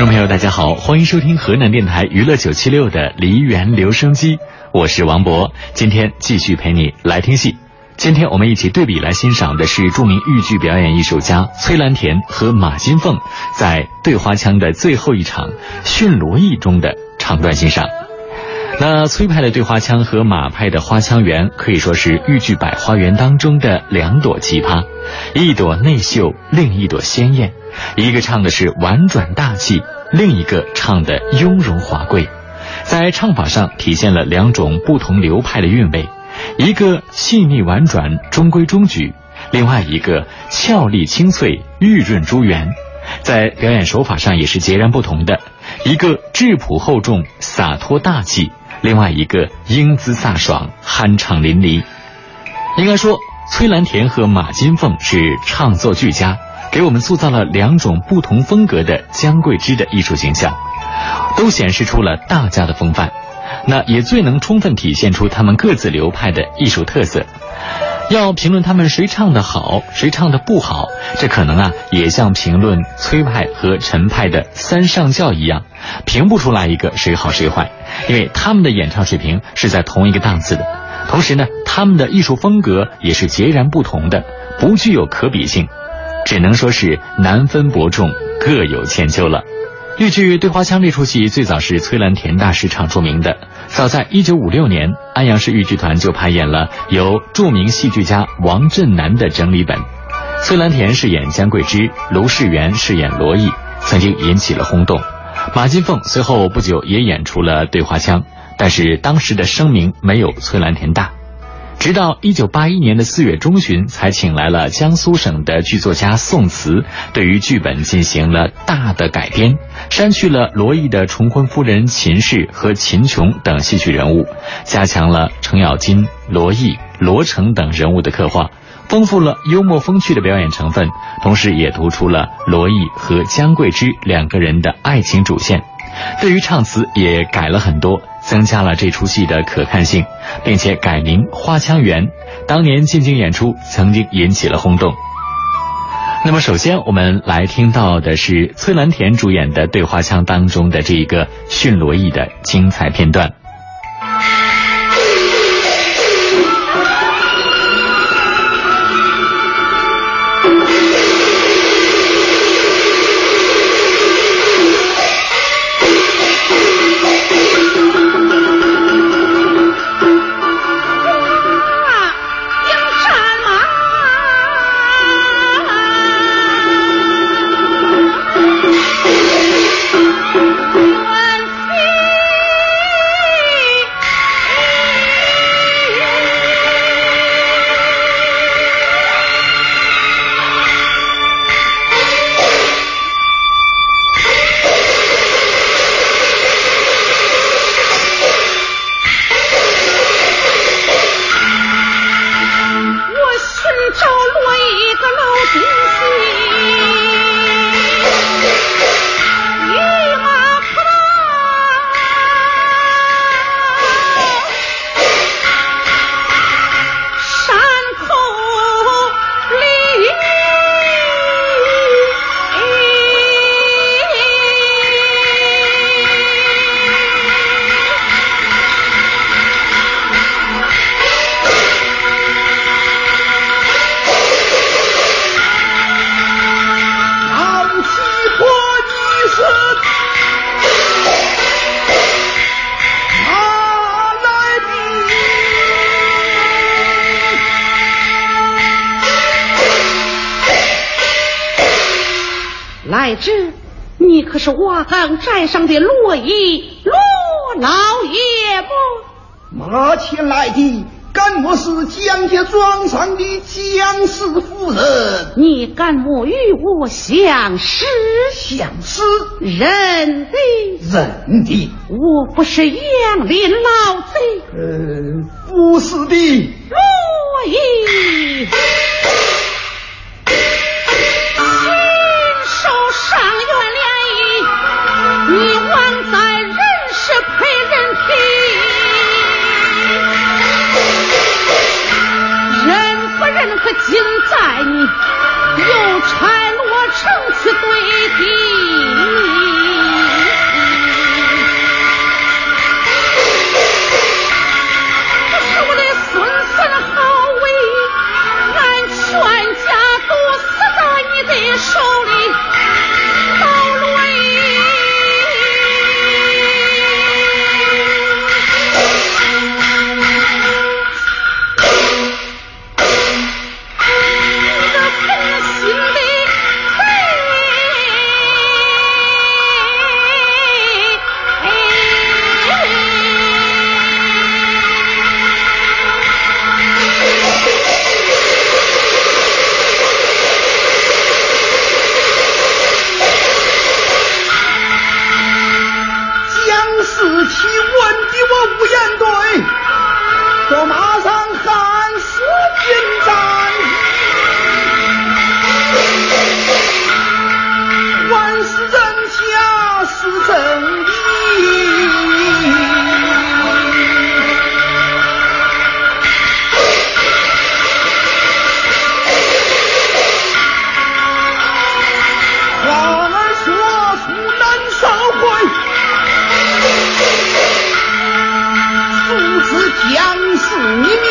听众朋友，大家好，欢迎收听河南电台娱乐九七六的梨园留声机，我是王博，今天继续陪你来听戏。今天我们一起对比来欣赏的是著名豫剧表演艺术家崔兰田和马金凤在对花腔的最后一场驯罗艺中的唱段欣赏。那崔派的对花腔和马派的花腔圆可以说是豫剧百花园当中的两朵奇葩，一朵内秀，另一朵鲜艳。一个唱的是婉转大气，另一个唱的雍容华贵，在唱法上体现了两种不同流派的韵味，一个细腻婉转，中规中矩；另外一个俏丽清脆，玉润珠圆。在表演手法上也是截然不同的，一个质朴厚重，洒脱大气；另外一个英姿飒爽，酣畅淋漓。应该说，崔兰田和马金凤是唱作俱佳。给我们塑造了两种不同风格的姜桂枝的艺术形象，都显示出了大家的风范，那也最能充分体现出他们各自流派的艺术特色。要评论他们谁唱的好，谁唱的不好，这可能啊也像评论崔派和陈派的三上轿一样，评不出来一个谁好谁坏，因为他们的演唱水平是在同一个档次的，同时呢，他们的艺术风格也是截然不同的，不具有可比性。只能说是难分伯仲，各有千秋了。豫剧《对花腔》这出戏最早是崔兰田大师唱出名的。早在一九五六年，安阳市豫剧团就排演了由著名戏剧家王振南的整理本。崔兰田饰演姜桂枝，卢世元饰演罗毅，曾经引起了轰动。马金凤随后不久也演出了《对花腔》，但是当时的声名没有崔兰田大。直到一九八一年的四月中旬，才请来了江苏省的剧作家宋慈，对于剧本进行了大的改编，删去了罗毅的重婚夫人秦氏和秦琼等戏曲人物，加强了程咬金、罗毅、罗成等人物的刻画，丰富了幽默风趣的表演成分，同时也突出了罗毅和姜桂枝两个人的爱情主线。对于唱词也改了很多。增加了这出戏的可看性，并且改名《花腔缘》，当年进京演出曾经引起了轰动。那么，首先我们来听到的是崔兰田主演的《对花腔》当中的这一个驯罗艺的精彩片段。是瓦岗寨上的罗衣罗老爷不？马前来的，敢我是江家庄上的江氏夫人？你敢我与我相识？相识？认的？认的？我不是杨林老贼？呃，不是的。罗心。在你你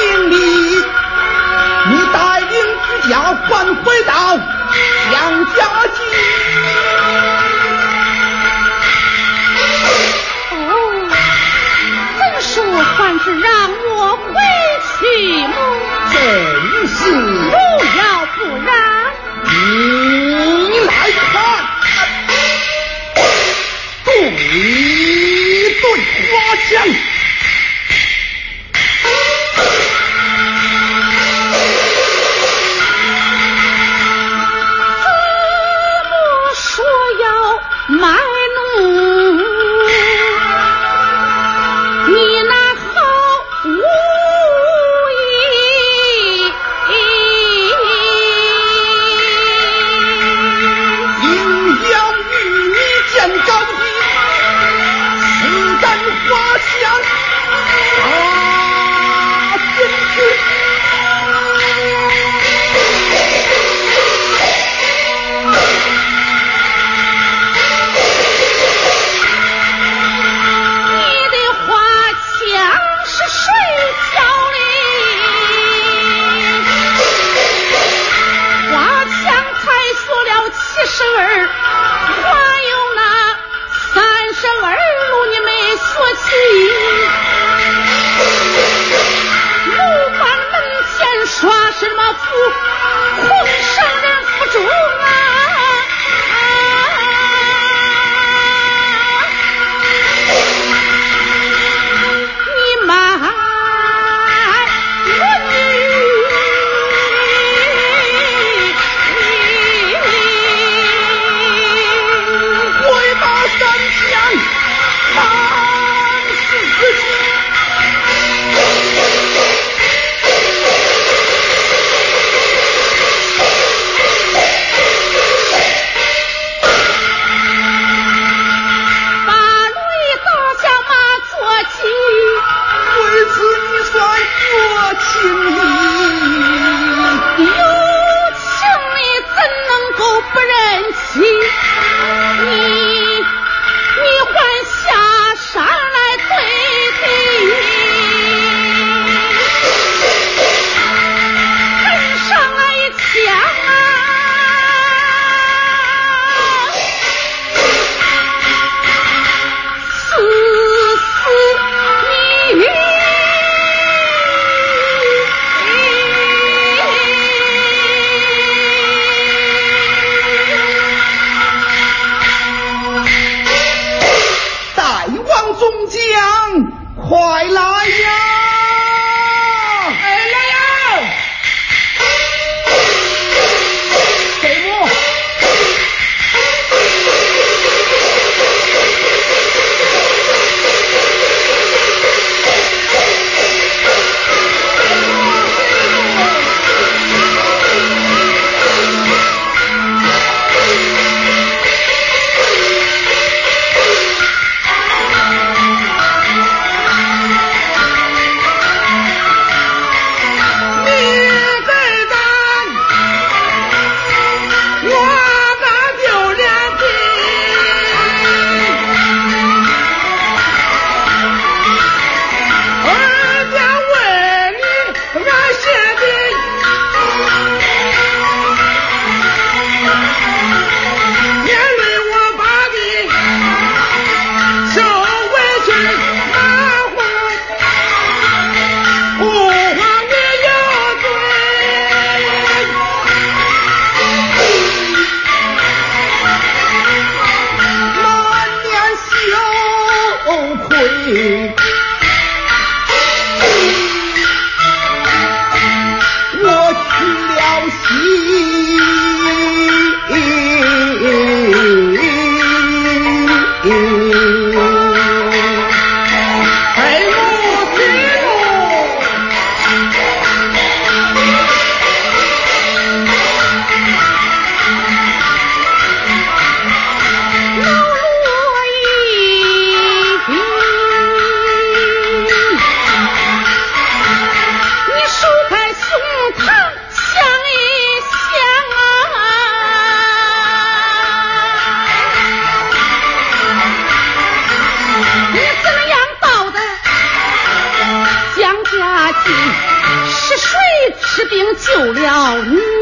是谁治病救了你？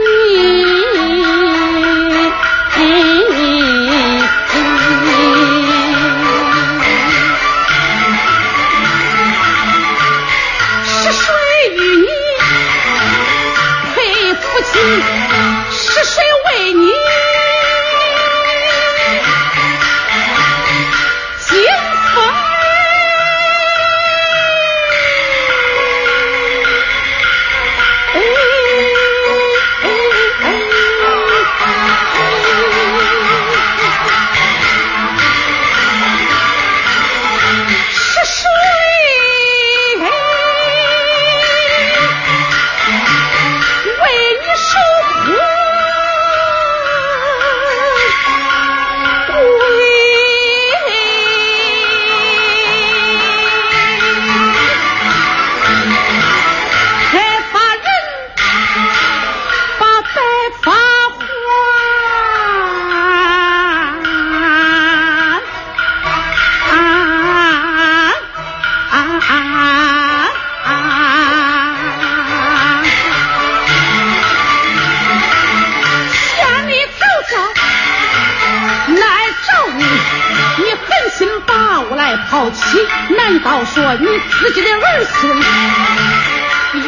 好奇难道说你自己的儿孙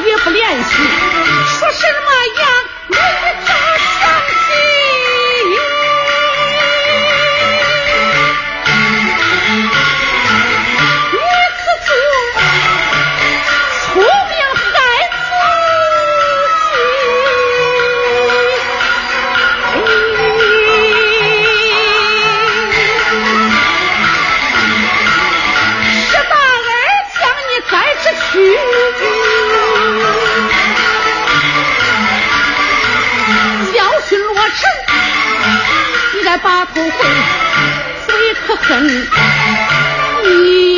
也不联系说什么呀？你我吃，你再把头回，最可恨你。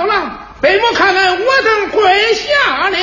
好了，北母，看来我等跪下了。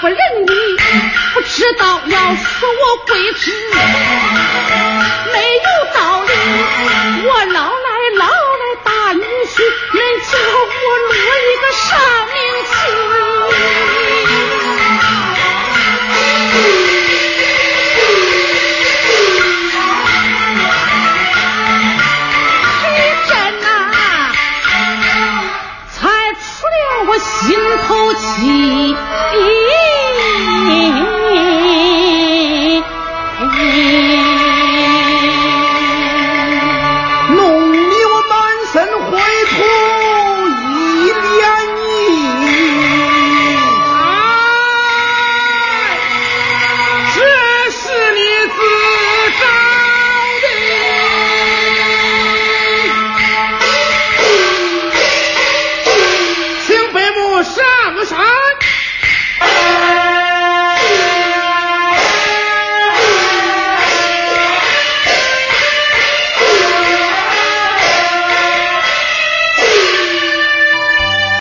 不认你，不知道要说我鬼子。